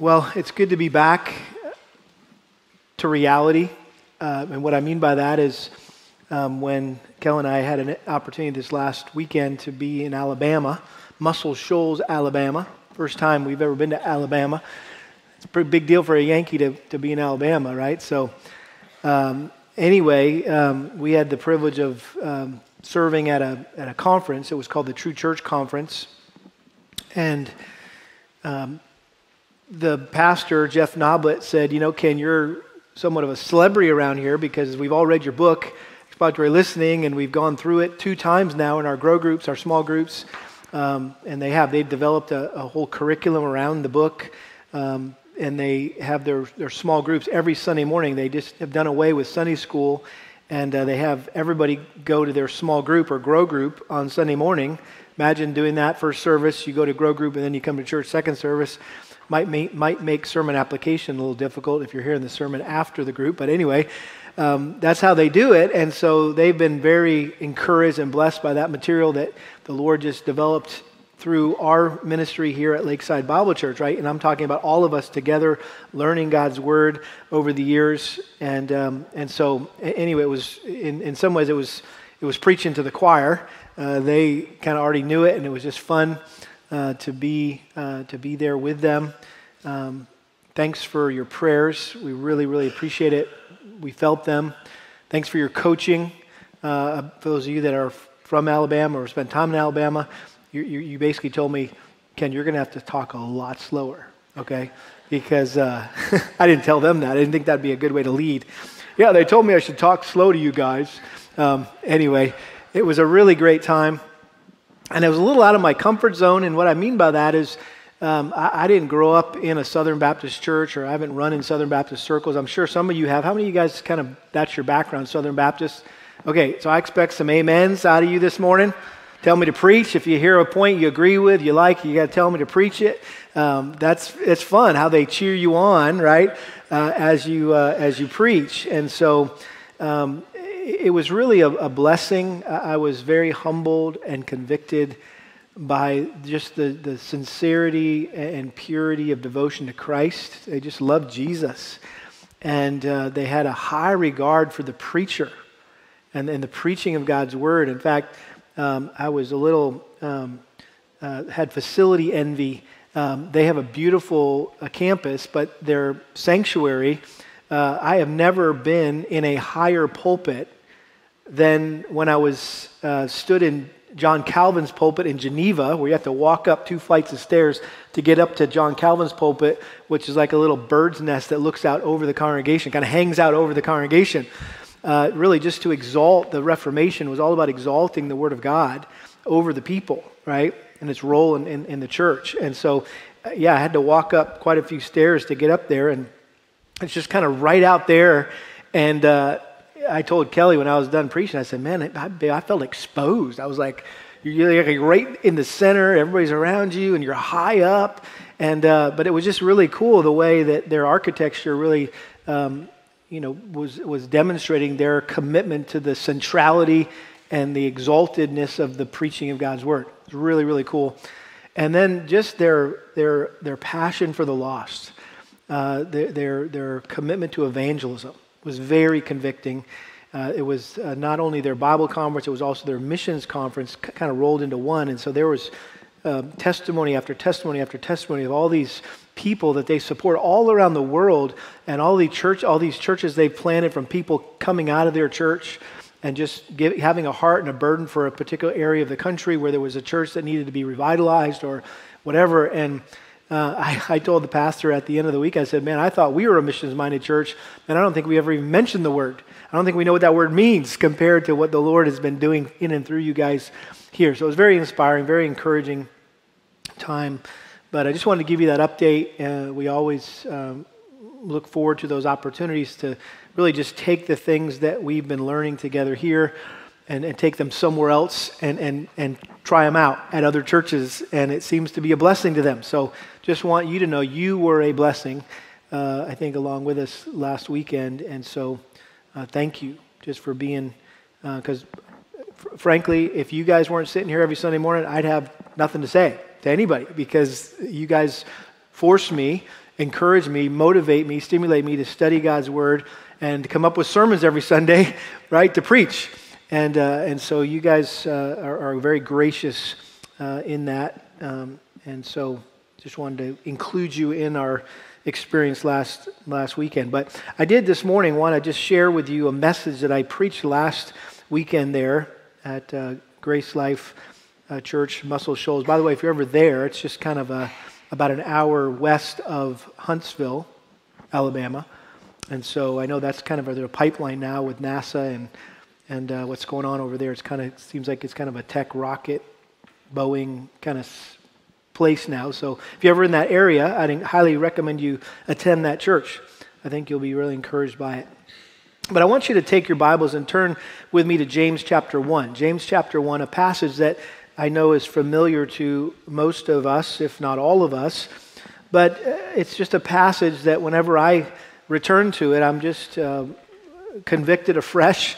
Well, it's good to be back to reality. Uh, and what I mean by that is um, when Kel and I had an opportunity this last weekend to be in Alabama, Muscle Shoals, Alabama. First time we've ever been to Alabama. It's a pretty big deal for a Yankee to, to be in Alabama, right? So, um, anyway, um, we had the privilege of um, serving at a, at a conference. It was called the True Church Conference. And um, the pastor, Jeff Noblit, said, You know, Ken, you're somewhat of a celebrity around here because we've all read your book, Expository Listening, and we've gone through it two times now in our grow groups, our small groups. Um, and they have. They've developed a, a whole curriculum around the book. Um, and they have their, their small groups every Sunday morning. They just have done away with Sunday school, and uh, they have everybody go to their small group or grow group on Sunday morning. Imagine doing that first service. You go to grow group, and then you come to church second service might make, might make sermon application a little difficult if you're hearing the sermon after the group. But anyway, um, that's how they do it. And so they've been very encouraged and blessed by that material that the Lord just developed through our ministry here at Lakeside Bible Church, right? And I'm talking about all of us together learning God's Word over the years. And, um, and so, anyway, it was, in, in some ways, it was, it was preaching to the choir. Uh, they kind of already knew it, and it was just fun to, be, uh, to be there with them. Um, thanks for your prayers. We really, really appreciate it. We felt them. Thanks for your coaching. Uh, for those of you that are from Alabama or spent time in Alabama, you, you, you basically told me, Ken, you're going to have to talk a lot slower, okay? Because uh, I didn't tell them that. I didn't think that'd be a good way to lead. Yeah, they told me I should talk slow to you guys. Um, anyway, it was a really great time. And it was a little out of my comfort zone. And what I mean by that is, um, I, I, didn't grow up in a Southern Baptist church or I haven't run in Southern Baptist circles. I'm sure some of you have. How many of you guys kind of, that's your background, Southern Baptist? Okay, so I expect some amens out of you this morning. Tell me to preach. If you hear a point you agree with, you like, you got to tell me to preach it. Um, that's it's fun how they cheer you on, right, uh, as you uh, as you preach. And so um, it was really a, a, blessing. I was very humbled and convicted by just the, the sincerity and purity of devotion to Christ. They just loved Jesus. And uh, they had a high regard for the preacher and, and the preaching of God's word. In fact, um, I was a little, um, uh, had facility envy. Um, they have a beautiful uh, campus, but their sanctuary, uh, I have never been in a higher pulpit than when I was uh, stood in John Calvin's pulpit in Geneva, where you have to walk up two flights of stairs to get up to John Calvin's pulpit, which is like a little bird's nest that looks out over the congregation, kind of hangs out over the congregation. Uh, really, just to exalt the Reformation was all about exalting the Word of God over the people, right? And its role in, in, in the church. And so, uh, yeah, I had to walk up quite a few stairs to get up there, and it's just kind of right out there. And, uh, I told Kelly when I was done preaching, I said, man, I, I felt exposed. I was like, you're right in the center, everybody's around you, and you're high up. And, uh, but it was just really cool the way that their architecture really, um, you know, was, was demonstrating their commitment to the centrality and the exaltedness of the preaching of God's word. It's really, really cool. And then just their, their, their passion for the lost, uh, their, their, their commitment to evangelism was very convicting. Uh, it was uh, not only their Bible conference, it was also their missions conference, c- kind of rolled into one. And so there was uh, testimony after testimony after testimony of all these people that they support all around the world, and all the church, all these churches they've planted from people coming out of their church and just give, having a heart and a burden for a particular area of the country where there was a church that needed to be revitalized or whatever. And uh, I, I, told the pastor at the end of the week, I said, Man, I thought we were a missions minded church, and I don't think we ever even mentioned the word. I don't think we know what that word means compared to what the Lord has been doing in and through you guys here. So it was very inspiring, very encouraging time. But I just wanted to give you that update. Uh, we always um, look forward to those opportunities to really just take the things that we've been learning together here and, and take them somewhere else and, and, and try them out at other churches. And it seems to be a blessing to them. So just want you to know you were a blessing, uh, I think, along with us last weekend. And so uh, thank you just for being, because uh, f- frankly, if you guys weren't sitting here every Sunday morning, I'd have nothing to say to anybody because you guys forced me encourage me, motivate me, stimulate me to study God's Word and come up with sermons every Sunday, right, to preach. And, uh, and so you guys uh, are, are, very gracious uh, in that. Um, and so just wanted to include you in our experience last, last weekend. But I did this morning want to just share with you a message that I preached last weekend there at uh, Grace Life uh, Church, Muscle Shoals. By the way, if you're ever there, it's just kind of a, about an hour west of Huntsville, Alabama. And so I know that's kind of a, pipeline now with NASA and, and uh, what's going on over there. It's kind of seems like it's kind of a tech rocket, Boeing kind of place now. So if you're ever in that area, I'd highly recommend you attend that church. I think you'll be really encouraged by it. But I want you to take your Bibles and turn with me to James chapter 1. James chapter 1, a passage that I know is familiar to most of us, if not all of us. But uh, it's just a passage that whenever I return to it, I'm just uh, convicted afresh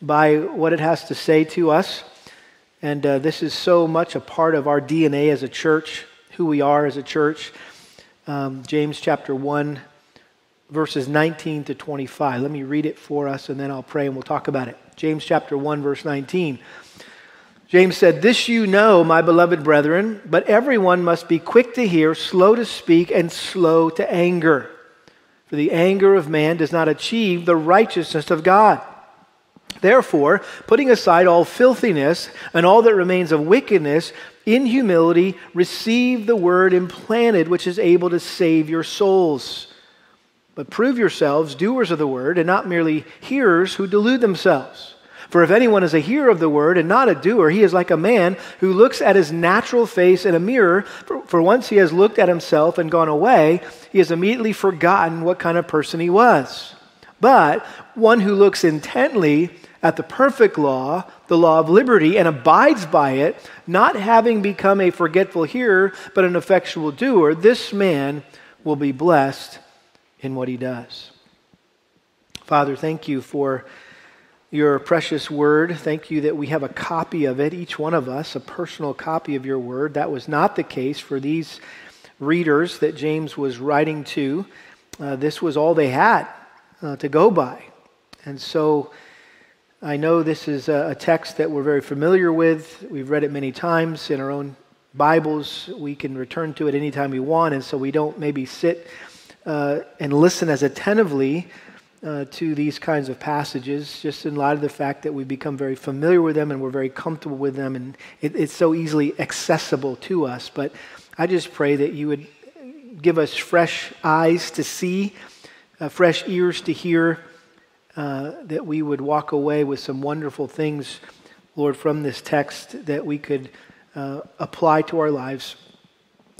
by what it has to say to us. And uh, this is so much a part of our DNA as a church, who we are as a church. Um, James chapter 1, verses 19 to 25. Let me read it for us and then I'll pray and we'll talk about it. James chapter 1, verse 19. James said, This you know, my beloved brethren, but everyone must be quick to hear, slow to speak, and slow to anger. For the anger of man does not achieve the righteousness of God. Therefore, putting aside all filthiness and all that remains of wickedness, in humility receive the word implanted, which is able to save your souls. But prove yourselves doers of the word, and not merely hearers who delude themselves. For if anyone is a hearer of the word and not a doer, he is like a man who looks at his natural face in a mirror. For, for, once he has looked at himself and gone away, he has immediately forgotten what kind of person he was. But one who looks intently at the perfect law, the law of liberty, and abides by it, not having become a forgetful hearer, but an effectual doer, this man will be blessed in what he does. Father, thank you for your precious word. Thank you that we have a copy of it, each one of us, a personal copy of your word. That was not the case for these readers that James was writing to. Uh, this was all they had uh, to go by. And so, I know this is a text that we're very familiar with. We've read it many times in our own Bibles. We can return to it anytime we want, and so we don't maybe sit uh, and listen as attentively uh, to these kinds of passages, just in light of the fact that we've become very familiar with them and we're very comfortable with them, and it, it's so easily accessible to us. But I just pray that you would give us fresh eyes to see, uh, fresh ears to hear uh, that we would walk away with some wonderful things, Lord, from this text that we could uh, apply to our lives.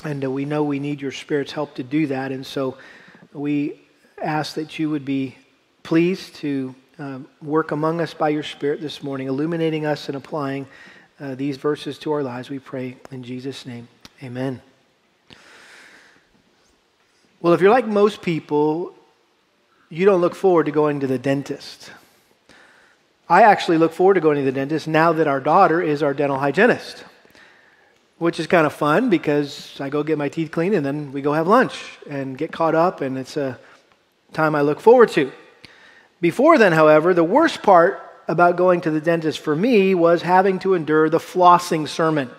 And uh, we know we need your Spirit's help to do that. And so we ask that you would be pleased to um, work among us by your Spirit this morning, illuminating us and applying uh, these verses to our lives. We pray in Jesus' name. Amen. Well, if you're like most people, you don't look forward to going to the dentist. I actually look forward to going to the dentist now that our daughter is our dental hygienist, which is kind of fun because I go get my teeth cleaned and then we go have lunch and get caught up, and it's a time I look forward to. Before then, however, the worst part about going to the dentist for me was having to endure the flossing sermon.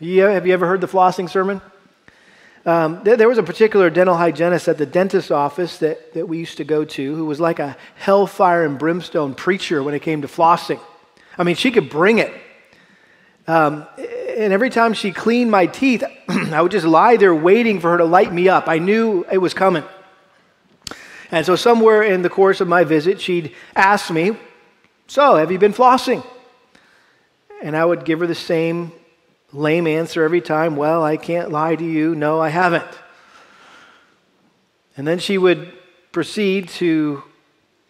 Yeah, have you ever heard the flossing sermon? Um, there, there, was a particular dental hygienist at the dentist's office that, that we used to go to who was like a hellfire and brimstone preacher when it came to flossing. I mean, she could bring it. Um, and every time she cleaned my teeth, I would just lie there waiting for her to light me up. I knew it was coming. And so, somewhere in the course of my visit, she'd ask me, So, have you been flossing? And I would give her the same lame answer every time, Well, I can't lie to you. No, I haven't. And then she would proceed to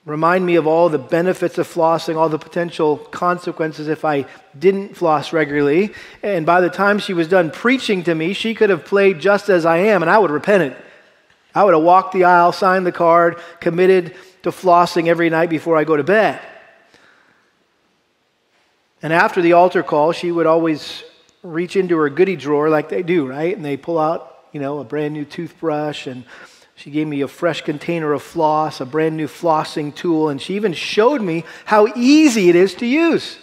remind me of all the benefits of flossing, all the potential consequences if I didn't floss regularly. And by the time she was done preaching to me, she could have played just as I am, and I would have repented. I would have walked the aisle, signed the card, committed to flossing every night before I go to bed. And after the altar call, she would always reach into her goodie drawer like they do, right? And they pull out you know, a brand new toothbrush, and she gave me a fresh container of floss, a brand new flossing tool, and she even showed me how easy it is to use.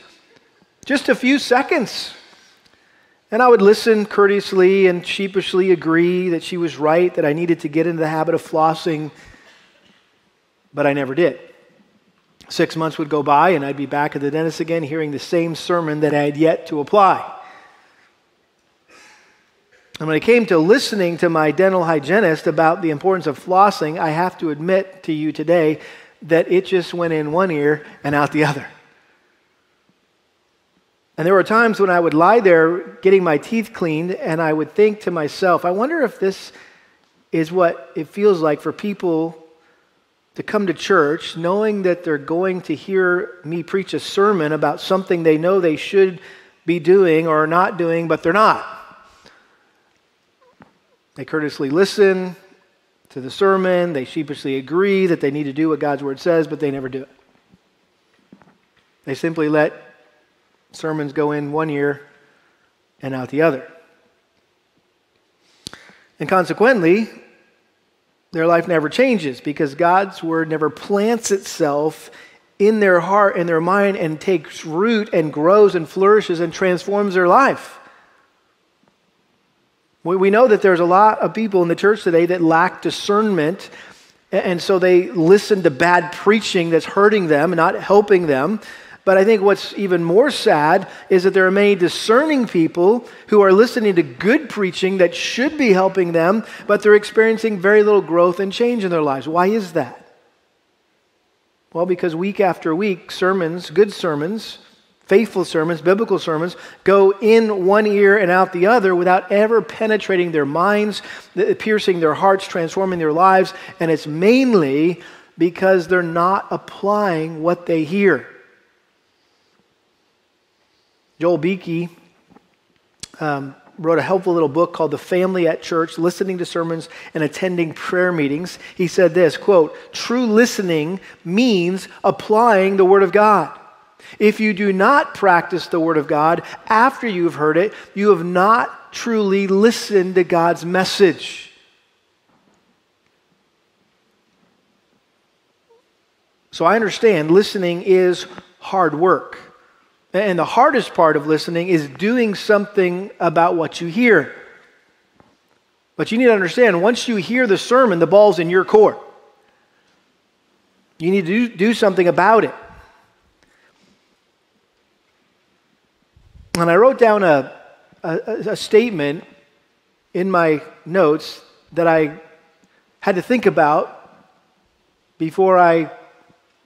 Just a few seconds. And I would listen courteously and sheepishly agree that she was right, that I needed to get into the habit of flossing, but I never did. Six months would go by, and I'd be back at the dentist again, hearing the same sermon that I had yet to apply. And when it came to listening to my dental hygienist about the importance of flossing, I have to admit to you today that it just went in one ear and out the other. And there were times when I would lie there getting my teeth cleaned, and I would think to myself, I wonder if this is what it feels like for people to come to church knowing that they're going to hear me preach a sermon about something they know they should be doing or not doing, but they're not. They courteously listen to the sermon, they sheepishly agree that they need to do what God's word says, but they never do it. They simply let sermons go in one ear and out the other. And consequently, their life never changes because God's word never plants itself in their heart and their mind and takes root and grows and flourishes and transforms their life. We we know that there's a lot of people in the church today that lack discernment, and so they listen to bad preaching that's hurting them, and not helping them. But I think what's even more sad is that there are many discerning people who are listening to good preaching that should be helping them, but they're experiencing very little growth and change in their lives. Why is that? Well, because week after week, sermons, good sermons, faithful sermons, biblical sermons, go in one ear and out the other without ever penetrating their minds, piercing their hearts, transforming their lives. And it's mainly because they're not applying what they hear. Joel Beeke um, wrote a helpful little book called The Family at Church, Listening to Sermons and Attending Prayer Meetings. He said this, quote, true listening means applying the Word of God. If you do not practice the Word of God after you've heard it, you have not truly listened to God's message. So I understand listening is hard work. And the hardest part of listening is doing something about what you hear. But you need to understand once you hear the sermon, the ball's in your court. You need to do, something about it. And I wrote down a, a, a statement in my notes that I had to think about before I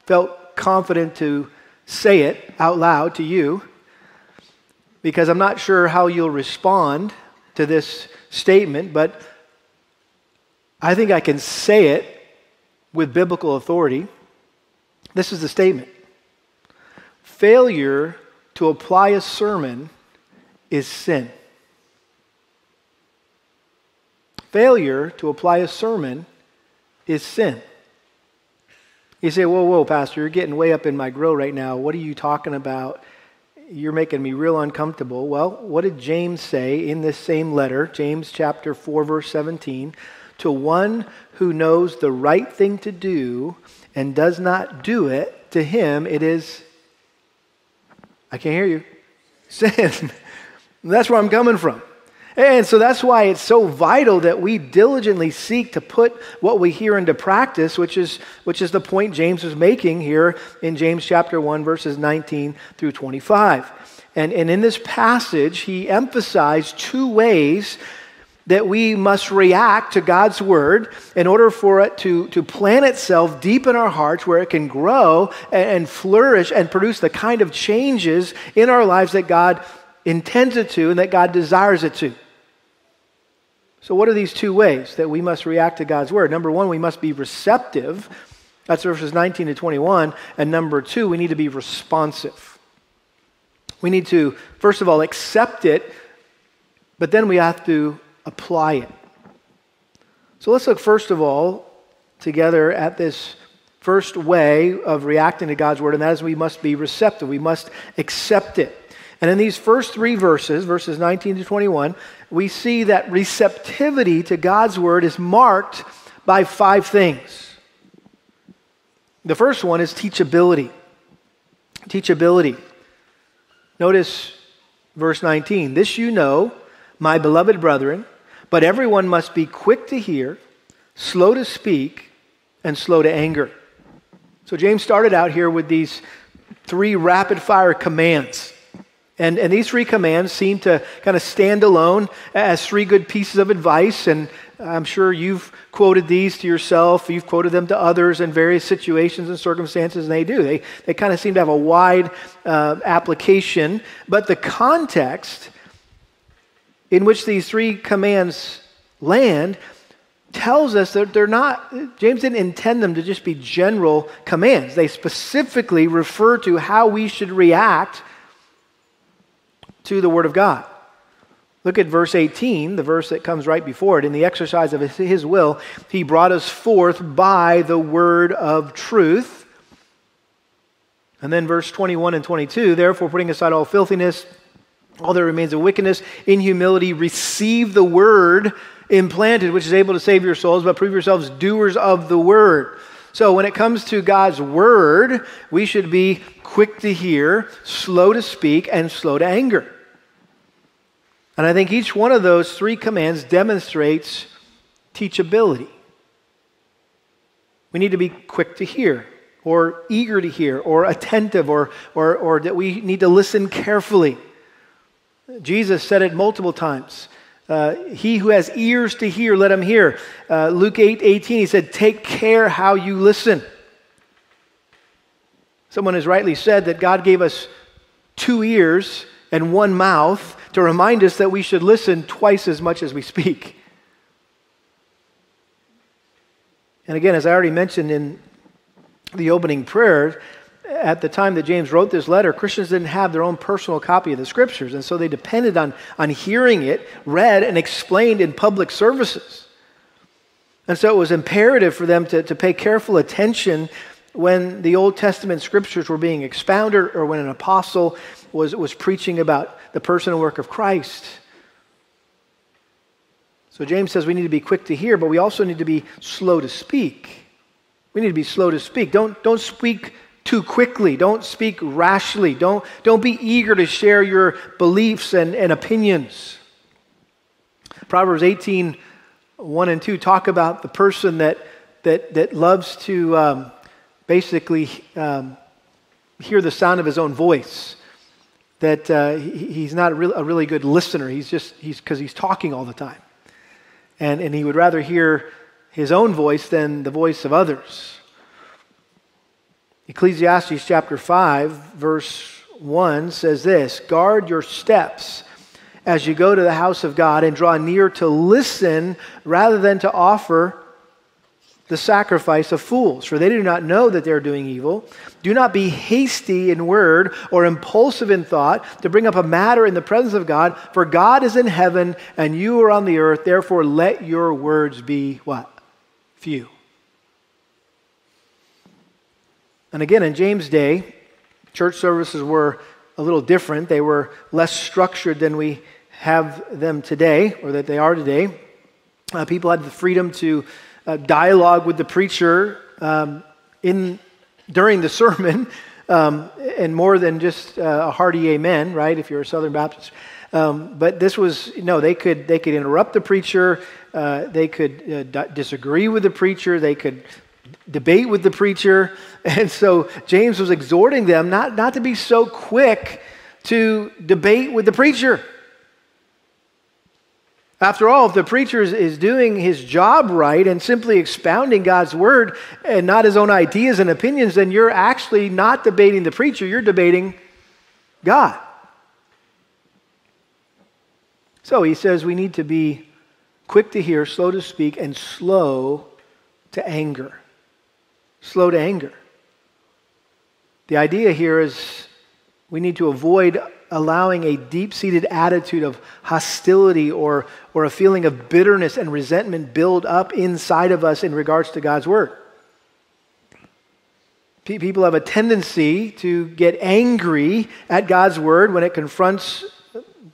felt confident to say it out loud to you because I'm not sure how you'll respond to this statement, but I think I can say it with biblical authority. This is the statement Failure to apply a sermon is sin. Failure to apply a sermon is sin. You say, whoa, whoa, Pastor, you're getting way up in my grill right now. What are you talking about? You're making me real uncomfortable. Well, what did James say in this same letter, James chapter 4, verse 17? To one who knows the right thing to do and does not do it, to him it is, I can't hear you, sin. That's where I'm coming from. And so that's why it's so vital that we diligently seek to put what we hear into practice, which is, which is the point James is making here in James chapter 1, verses 19 through 25. And, and in this passage, he emphasized two ways that we must react to God's word in order for it to, to plant itself deep in our hearts where it can grow and, and flourish and produce the kind of changes in our lives that God intends it to and that God desires it to. So, what are these two ways that we must react to God's word? Number one, we must be receptive. That's verses 19 to 21. And number two, we need to be responsive. We need to, first of all, accept it, but then we have to apply it. So let's look, first of all, together at this first way of reacting to God's word, and that is we must be receptive. We must accept it. And in these first three verses, verses 19 to 21, we see that receptivity to God's word is marked by five things. The first one is teachability. Teachability. Notice verse 19. This you know, my beloved brethren, but everyone must be quick to hear, slow to speak, and slow to anger. So James started out here with these three rapid fire commands. And, and these three commands seem to kind of stand alone as three good pieces of advice. And I'm sure you've quoted these to yourself, you've quoted them to others in various situations and circumstances, and they do. They, they kind of seem to have a wide uh, application. But the context in which these three commands land tells us that they're not, James didn't intend them to just be general commands. They specifically refer to how we should react to the Word of God. Look at verse 18, the verse that comes right before it. In the exercise of his will, he brought us forth by the word of truth. And then verse 21 and 22, therefore, putting aside all filthiness, all that remains of wickedness, in humility, receive the word implanted, which is able to save your souls, but prove yourselves doers of the word. So when it comes to God's word, we should be quick to hear, slow to speak, and slow to anger. And I think each one of those three commands demonstrates teachability. We need to be quick to hear, or eager to hear, or attentive, or, or, or that we need to listen carefully. Jesus said it multiple times. Uh, he who has ears to hear, let him hear. Uh, Luke 8 18, he said, Take care how you listen. Someone has rightly said that God gave us two ears and one mouth to remind us that we should listen twice as much as we speak. And again, as I already mentioned in the opening prayer, at the time that James wrote this letter, Christians didn't have their own personal copy of the scriptures, and so they depended on, on hearing it read and explained in public services. And so it was imperative for them to, to pay careful attention when the Old Testament scriptures were being expounded or when an apostle was, was preaching about the person and work of Christ. So James says we need to be quick to hear, but we also need to be slow to speak. We need to be slow to speak. Don't, don't speak too quickly. Don't speak rashly. Don't, don't be eager to share your beliefs and, and opinions. Proverbs 18, 1 and 2 talk about the person that, that, that loves to um, basically um, hear the sound of his own voice. That uh, he, he's not a, a really good listener. He's just, he's because he's talking all the time. And, and he would rather hear his own voice than the voice of others. Ecclesiastes chapter 5, verse 1 says this Guard your steps as you go to the house of God and draw near to listen rather than to offer the sacrifice of fools, for they do not know that they are doing evil. Do not be hasty in word or impulsive in thought to bring up a matter in the presence of God, for God is in heaven and you are on the earth. Therefore, let your words be what? Few. And again, in James' day, church services were a little different. They were less structured than we have them today, or that they are today. Uh, people had the freedom to uh, dialogue with the preacher um, in, during the sermon, um, and more than just uh, a hearty amen, right, if you're a Southern Baptist. Um, but this was, no, they could, they could interrupt the preacher, uh, they could uh, disagree with the preacher, they could debate with the preacher. And so James was exhorting them not, not to be so quick to debate with the preacher. After all, if the preacher is doing his job right and simply expounding God's word and not his own ideas and opinions, then you're actually not debating the preacher, you're debating God. So he says we need to be quick to hear, slow to speak, and slow to anger slow to anger. The idea here is we need to avoid allowing a deep seated attitude of hostility or, or a feeling of bitterness and resentment build up inside of us in regards to God's Word. People have a tendency to get angry at God's word when it confronts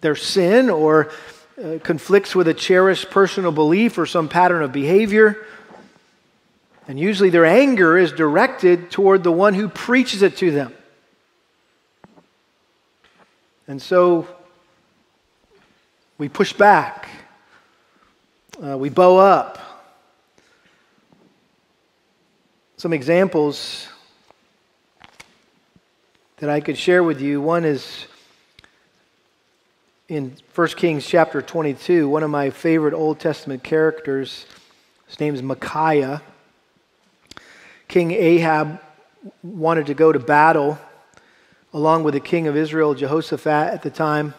their sin or uh, conflicts with a cherished personal belief or some pattern of behavior. And usually their anger is directed toward the one who preaches it to them. And so we push back, uh, we bow up. Some examples that I could share with you. One is in 1 Kings chapter 22, one of my favorite Old Testament characters. His name is Micaiah. King Ahab wanted to go to battle along with the king of Israel, Jehoshaphat, at the time.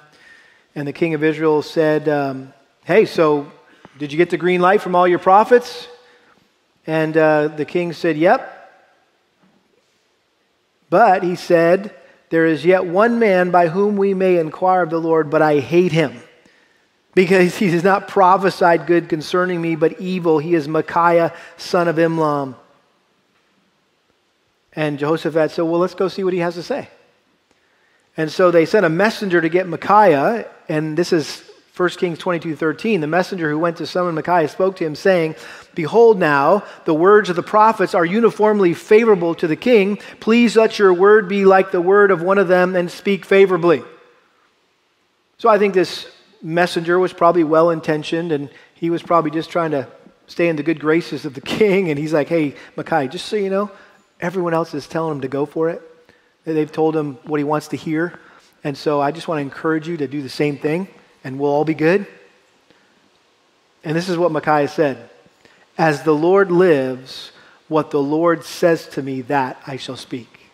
And the king of Israel said, um, Hey, so did you get the green light from all your prophets? And uh, the king said, Yep. But he said, There is yet one man by whom we may inquire of the Lord, but I hate him. Because he has not prophesied good concerning me, but evil. He is Micaiah, son of Imlah. And Jehoshaphat said, Well, let's go see what he has to say. And so they sent a messenger to get Micaiah, and this is 1 Kings 22 13, the messenger who went to summon Micaiah spoke to him, saying, Behold, now the words of the prophets are uniformly favorable to the king. Please let your word be like the word of one of them and speak favorably. So I think this messenger was probably well intentioned, and he was probably just trying to stay in the good graces of the king. And he's like, Hey, Micaiah, just so you know, everyone else is telling him to go for it. They've told him what he wants to hear. And so I just want to encourage you to do the same thing and we'll all be good? And this is what Micaiah said As the Lord lives, what the Lord says to me, that I shall speak.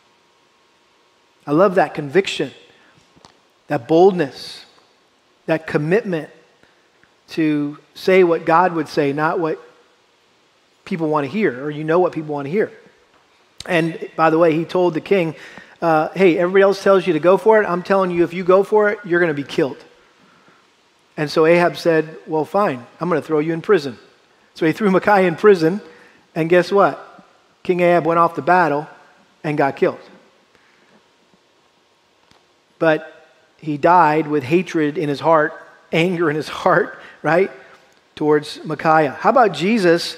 I love that conviction, that boldness, that commitment to say what God would say, not what people want to hear, or you know what people want to hear. And by the way, he told the king, uh, hey, everybody else tells you to go for it. I'm telling you, if you go for it, you're going to be killed. And so Ahab said, Well, fine, I'm going to throw you in prison. So he threw Micaiah in prison, and guess what? King Ahab went off the battle and got killed. But he died with hatred in his heart, anger in his heart, right, towards Micaiah. How about Jesus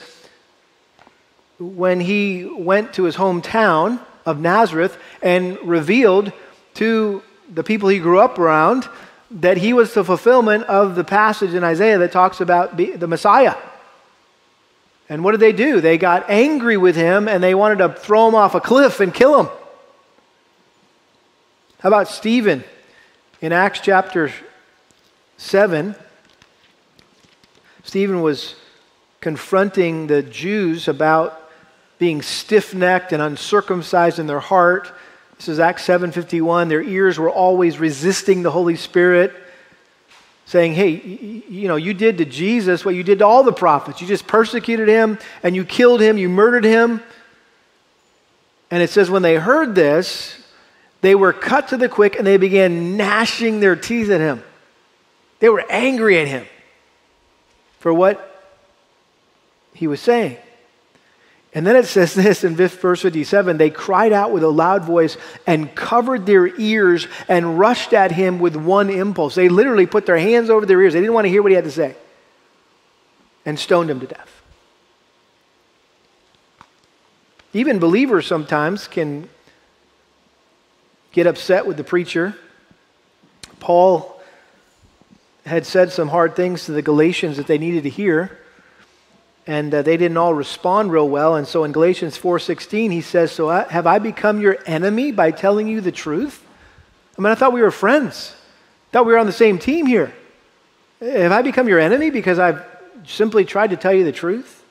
when he went to his hometown of Nazareth and revealed to the people he grew up around that he was the fulfillment of the passage in Isaiah that talks about the Messiah. And what did they do? They got angry with him and they wanted to throw him off a cliff and kill him. How about Stephen in Acts chapter 7? Stephen was confronting the Jews about being stiff necked and uncircumcised in their heart this is Acts 7:51. Their ears were always resisting the Holy Spirit, saying, "Hey, you know, you did to Jesus what you did to all the prophets. You just persecuted him and you killed him, you murdered him." And it says when they heard this, they were cut to the quick and they began gnashing their teeth at him. They were angry at him for what he was saying. And then it says this in verse 57 they cried out with a loud voice and covered their ears and rushed at him with one impulse. They literally put their hands over their ears. They didn't want to hear what he had to say and stoned him to death. Even believers sometimes can get upset with the preacher. Paul had said some hard things to the Galatians that they needed to hear and uh, they didn't all respond real well. And so in galatians 4.16 he says so I, have i become your enemy by telling you the truth? I mean i thought we were friends. Thought we were on the same team here. Have i become your enemy because i've simply tried to tell you the truth?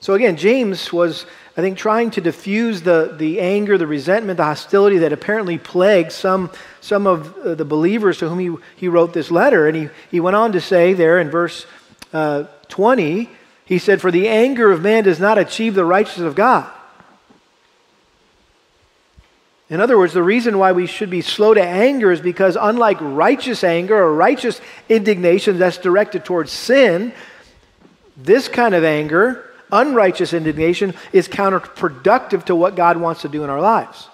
So again james was i think trying to diffuse the, the anger the resentment the hostility that apparently plagued some, some of uh, the believers to whom he, he wrote this letter. And he, he went on to say there in verse uh, 20, he said, For the anger of man does not achieve the righteousness of God. In other words, the reason why we should be slow to anger is because, unlike righteous anger or righteous indignation that's directed towards sin, this kind of anger unrighteous indignation is counterproductive to what God wants to do in our lives.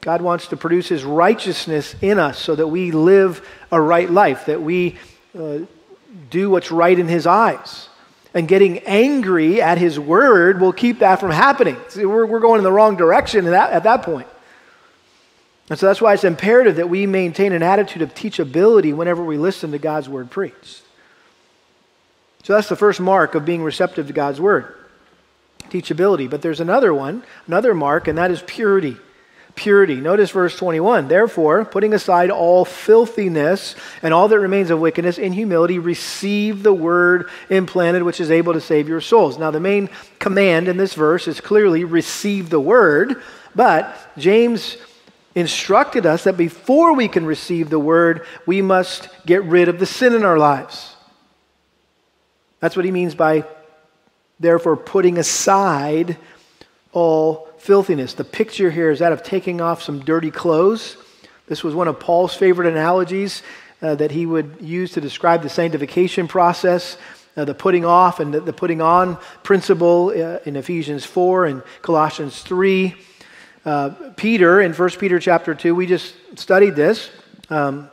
God wants to produce his righteousness in us so that we live a right life, that we uh, do what's right in his eyes. And getting angry at his word will keep that from happening. See, we're, we're going in the wrong direction at that, at that point. And so that's why it's imperative that we maintain an attitude of teachability whenever we listen to God's word preached. So that's the first mark of being receptive to God's word teachability. But there's another one, another mark, and that is purity purity. Notice verse 21. Therefore, putting aside all filthiness and all that remains of wickedness, in humility, receive the word implanted, which is able to save your souls. Now, the main command in this verse is clearly receive the word, but James instructed us that before we can receive the word, we must get rid of the sin in our lives. That's what he means by, therefore, putting aside all filthiness. The picture here is that of taking off some dirty clothes. This was one of Paul's favorite analogies uh, that he would use to describe the sanctification process. Uh, the putting off and the, the putting on principle uh, in Ephesians 4 and Colossians 3. Uh, Peter, in 1 Peter chapter 2, we just studied this. Um,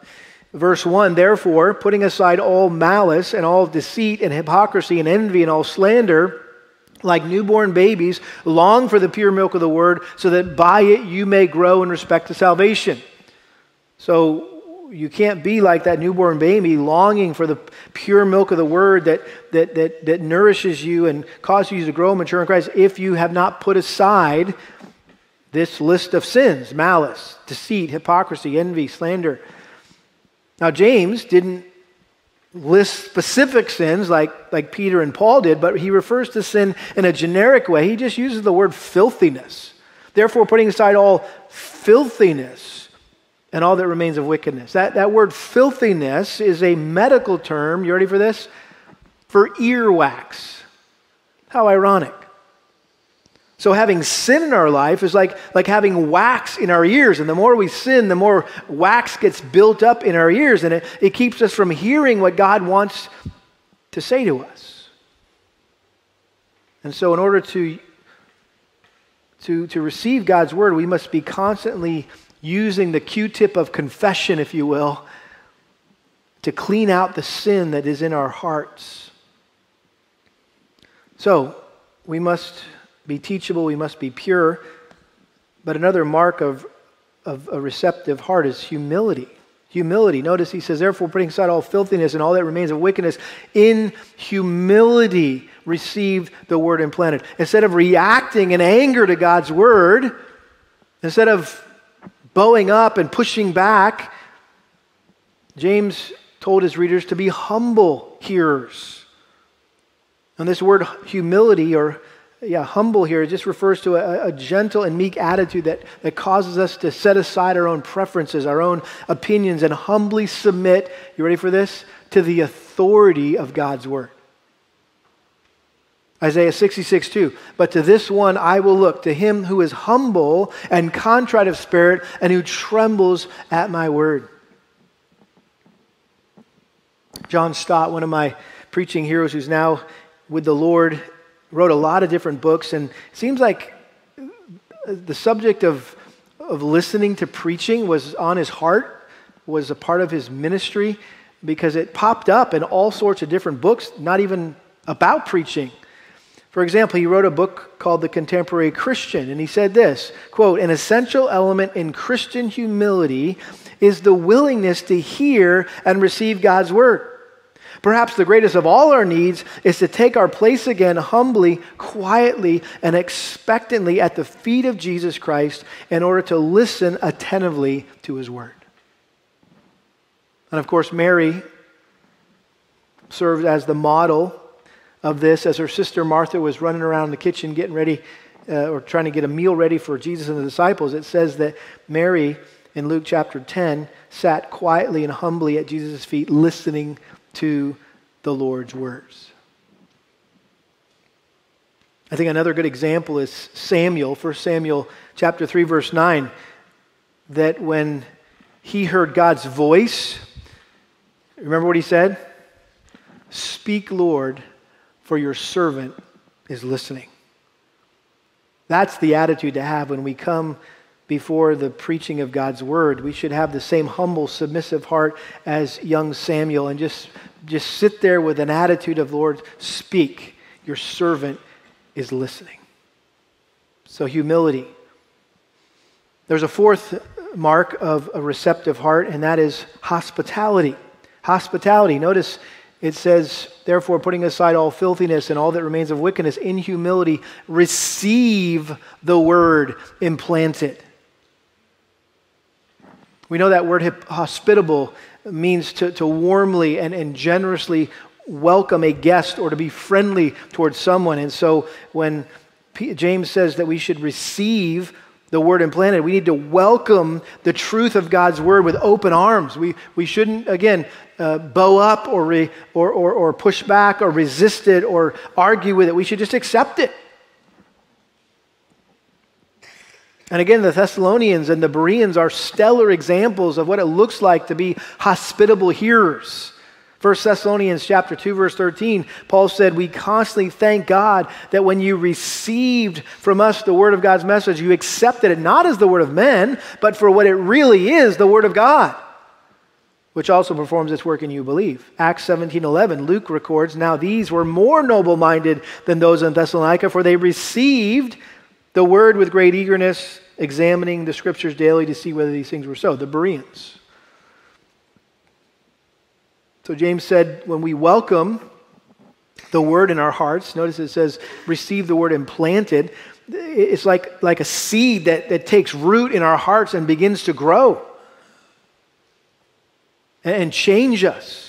verse 1 Therefore, putting aside all malice and all deceit and hypocrisy and envy and all slander, like newborn babies, long for the pure milk of the word, so that by it you may grow in respect to salvation. So you can't be like that newborn baby, longing for the pure milk of the word that, that, that, that nourishes you and causes you to grow and mature in Christ if you have not put aside this list of sins malice, deceit, hypocrisy, envy, slander. Now, James didn't lists specific sins like, like Peter and Paul did, but he refers to sin in a generic way. He just uses the word filthiness. Therefore, putting aside all filthiness and all that remains of wickedness. That, that word filthiness is a medical term, you ready for this? For earwax. How ironic. So having sin in our life is like, like having wax in our ears. And the more we sin, the more wax gets built up in our ears. And it, it keeps us from hearing what God wants to say to us. And so in order to, to, to receive God's word, we must be constantly using the Q-tip of confession, if you will, to clean out the sin that is in our hearts. So we must be teachable, we must be pure. But another mark of, of a receptive heart is humility. Humility. Notice he says, therefore, putting aside all filthiness and all that remains of wickedness, in humility receive the word implanted. Instead of reacting in anger to God's word, instead of bowing up and pushing back, James told his readers to be humble hearers. And this word humility or yeah, humble here just refers to a, a, gentle and meek attitude that, that causes us to set aside our own preferences, our own opinions, and humbly submit, you ready for this? To the authority of God's word. Isaiah 66, 2. But to this one I will look, to him who is humble and contrite of spirit and who trembles at my word. John Stott, one of my preaching heroes who's now with the Lord wrote a lot of different books, and it seems like the subject of, of listening to preaching was on his heart, was a part of his ministry, because it popped up in all sorts of different books, not even about preaching. For example, he wrote a book called The Contemporary Christian, and he said this quote, An essential element in Christian humility is the willingness to hear and receive God's word. Perhaps the greatest of all our needs is to take our place again humbly, quietly, and expectantly at the feet of Jesus Christ in order to listen attentively to his word. And of course, Mary served as the model of this as her sister Martha was running around the kitchen getting ready uh, or trying to get a meal ready for Jesus and the disciples. It says that Mary in Luke chapter 10 sat quietly and humbly at Jesus' feet listening to the Lord's words. I think another good example is Samuel, 1 Samuel chapter 3 verse 9 that when he heard God's voice, remember what he said? Speak, Lord, for your servant is listening. That's the attitude to have when we come before the preaching of God's word. We should have the same humble, submissive heart as young Samuel and just, just sit there with an attitude of, Lord, speak. Your servant is listening. So, humility. There's a fourth mark of a receptive heart, and that is hospitality. Hospitality. Notice it says, therefore, putting aside all filthiness and all that remains of wickedness, in humility, receive the word implanted. We know that word hospitable means to, to warmly and, and generously welcome a guest or to be friendly towards someone. And so when P- James says that we should receive the word implanted. We need to welcome the truth of God's word with open arms. We, we shouldn't, again, uh, bow up or, re, or, or, or push back or resist it or argue with it. We should just accept it. And again, the Thessalonians and the Bereans are stellar examples of what it looks like to be hospitable hearers. 1 Thessalonians chapter 2 verse 13 Paul said we constantly thank God that when you received from us the word of God's message you accepted it not as the word of men but for what it really is the word of God which also performs its work in you believe Acts 17:11 Luke records now these were more noble-minded than those in Thessalonica for they received the word with great eagerness examining the scriptures daily to see whether these things were so the Bereans so James said, when we welcome the word in our hearts, notice it says, receive the word implanted. It's like, like a seed that, that takes root in our hearts and begins to grow and change us.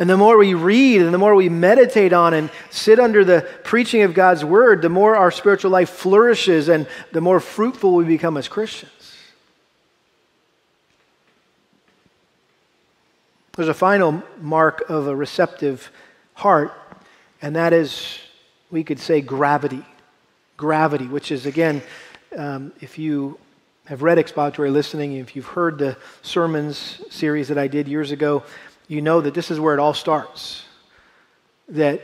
And the more we read and the more we meditate on and sit under the preaching of God's word, the more our spiritual life flourishes and the more fruitful we become as Christians. There's a final mark of a receptive heart, and that is, we could say, gravity. Gravity, which is, again, um, if you have read expository listening, if you've heard the sermons series that I did years ago, you know that this is where it all starts. That,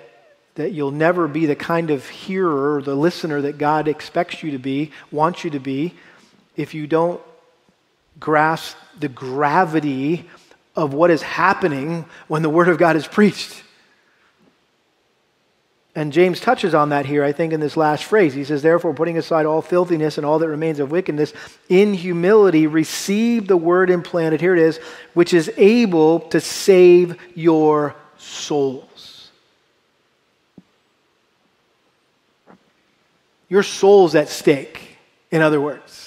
that you'll never be the kind of hearer, the listener that God expects you to be, wants you to be, if you don't grasp the gravity of what is happening when the Word of God is preached. And James touches on that here, I think, in this last phrase. He says, Therefore, putting aside all filthiness and all that remains of wickedness, in humility receive the word implanted, here it is, which is able to save your souls. Your soul's at stake, in other words.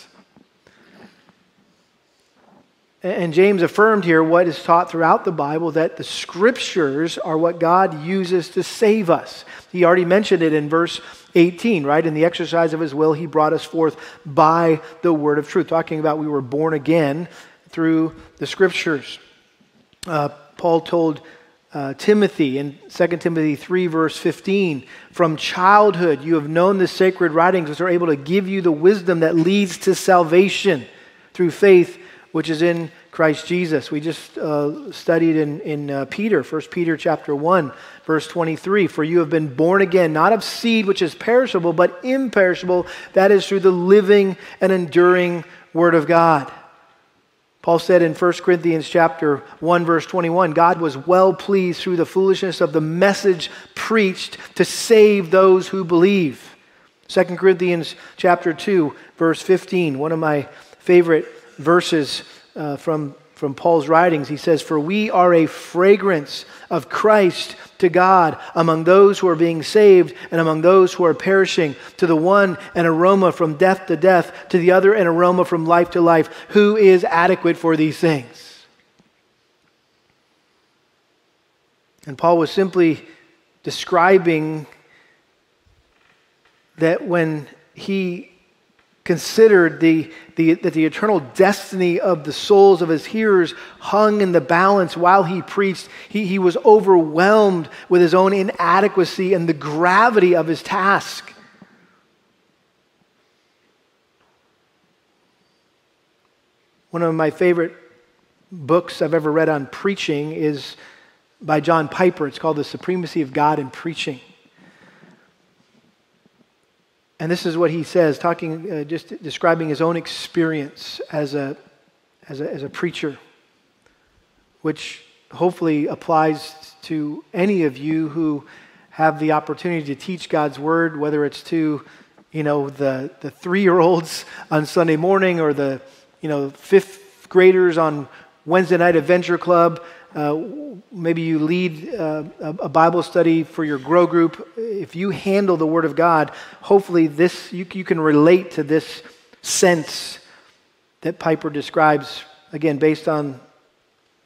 And James affirmed here what is taught throughout the Bible that the scriptures are what God uses to save us. He already mentioned it in verse 18, right? In the exercise of his will, he brought us forth by the word of truth, talking about we were born again through the scriptures. Uh, Paul told uh, Timothy in 2 Timothy 3, verse 15, from childhood you have known the sacred writings, which are able to give you the wisdom that leads to salvation through faith which is in Christ Jesus. We just uh, studied in, in uh, Peter, 1 Peter chapter 1, verse 23. For you have been born again, not of seed which is perishable, but imperishable. That is through the living and enduring Word of God. Paul said in 1 Corinthians chapter 1 verse 21, God was well pleased through the foolishness of the message preached to save those who believe. 2 Corinthians chapter 2 verse 15, one of my favorite verses uh, from, from Paul's writings. He says, For we are a fragrance of Christ to God among those who are being saved and among those who are perishing. To the one, an aroma from death to death, to the other, an aroma from life to life. Who is adequate for these things? And Paul was simply describing that when he considered the, the, that the eternal destiny of the souls of his hearers hung in the balance while he preached. He, he was overwhelmed with his own inadequacy and the gravity of his task. One of my favorite books I've ever read on preaching is by John Piper. It's called The Supremacy of God in Preaching. And this is what he says, talking, uh, just describing his own experience as a, as a, as a preacher, which hopefully applies to any of you who have the opportunity to teach God's word, whether it's to, you know, the, the three-year-olds on Sunday morning or the, you know, fifth graders on Wednesday night adventure club. Uh, maybe you lead uh, a Bible study for your grow group. If you handle the Word of God, hopefully this you, you can relate to this sense that Piper describes again based on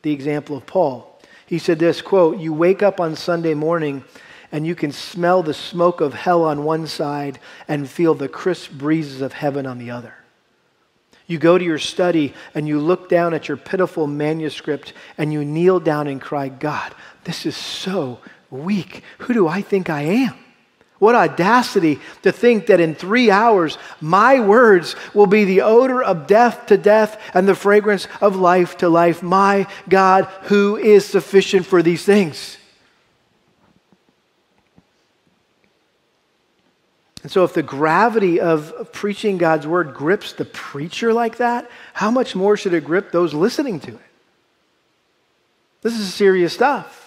the example of Paul. He said this quote, "You wake up on Sunday morning and you can smell the smoke of hell on one side and feel the crisp breezes of heaven on the other." You go to your study and you look down at your pitiful manuscript and you kneel down and cry, God, this is so weak. Who do I think I am? What audacity to think that in three hours my words will be the odor of death to death and the fragrance of life to life. My God, who is sufficient for these things? And so, if the gravity of preaching God's word grips the preacher like that, how much more should it grip those listening to it? This is serious stuff.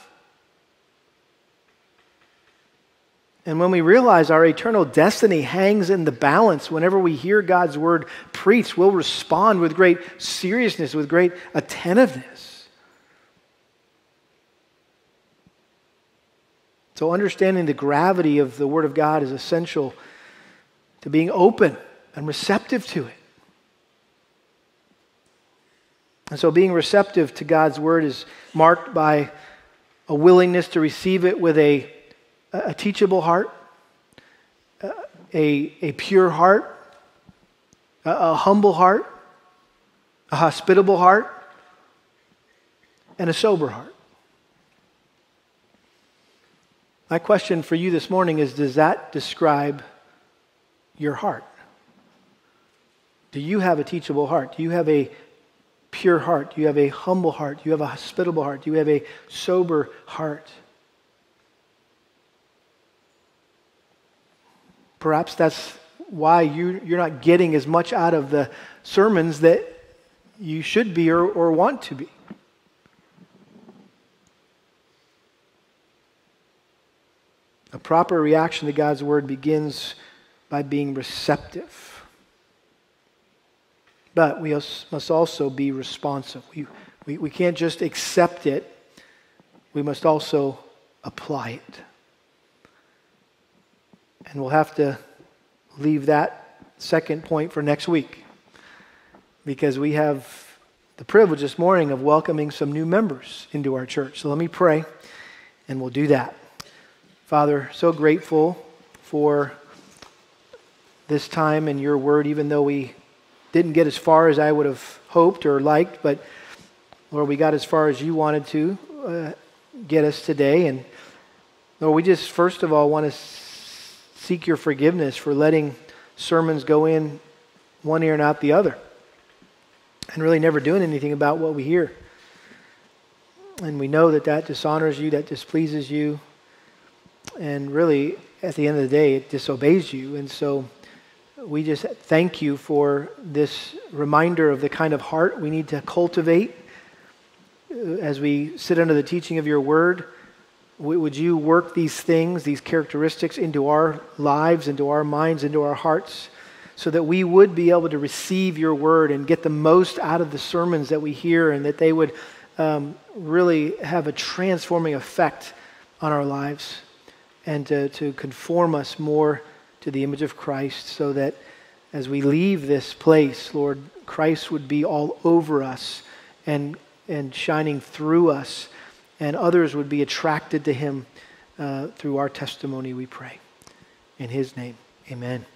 And when we realize our eternal destiny hangs in the balance, whenever we hear God's word preached, we'll respond with great seriousness, with great attentiveness. So, understanding the gravity of the word of God is essential to being open and receptive to it. And so, being receptive to God's word is marked by a willingness to receive it with a, a teachable heart, a, a pure heart, a, a humble heart, a hospitable heart, and a sober heart. My question for you this morning is Does that describe your heart? Do you have a teachable heart? Do you have a pure heart? Do you have a humble heart? Do you have a hospitable heart? Do you have a sober heart? Perhaps that's why you, you're not getting as much out of the sermons that you should be or want to be. A proper reaction to God's word begins by being receptive. But we must also be responsive. We, we, we can't just accept it, we must also apply it. And we'll have to leave that second point for next week because we have the privilege this morning of welcoming some new members into our church. So let me pray and we'll do that. Father, so grateful for this time and your word, even though we didn't get as far as I would have hoped or liked, but Lord, we got as far as you wanted to uh, get us today. And Lord, we just first of all want to seek your forgiveness for letting sermons go in one ear and out the other and really never doing anything about what we hear. And we know that that dishonors you, that displeases you, and really, at the end of the day, it disobeys you. And so, we just thank you for this reminder of the kind of heart we need to cultivate uh, as we sit under the teaching of your word. Would you work these things, these characteristics, into our lives, into our minds, into our hearts, so that we would be able to receive your word and get the most out of the sermons that we hear, and that they would um, really have a transforming effect on our lives and to, to conform us more to the image of Christ so that as we leave this place, Lord, Christ would be all over us and, and shining through us, and others would be attracted to him uh, through our testimony, we pray. In his name, amen.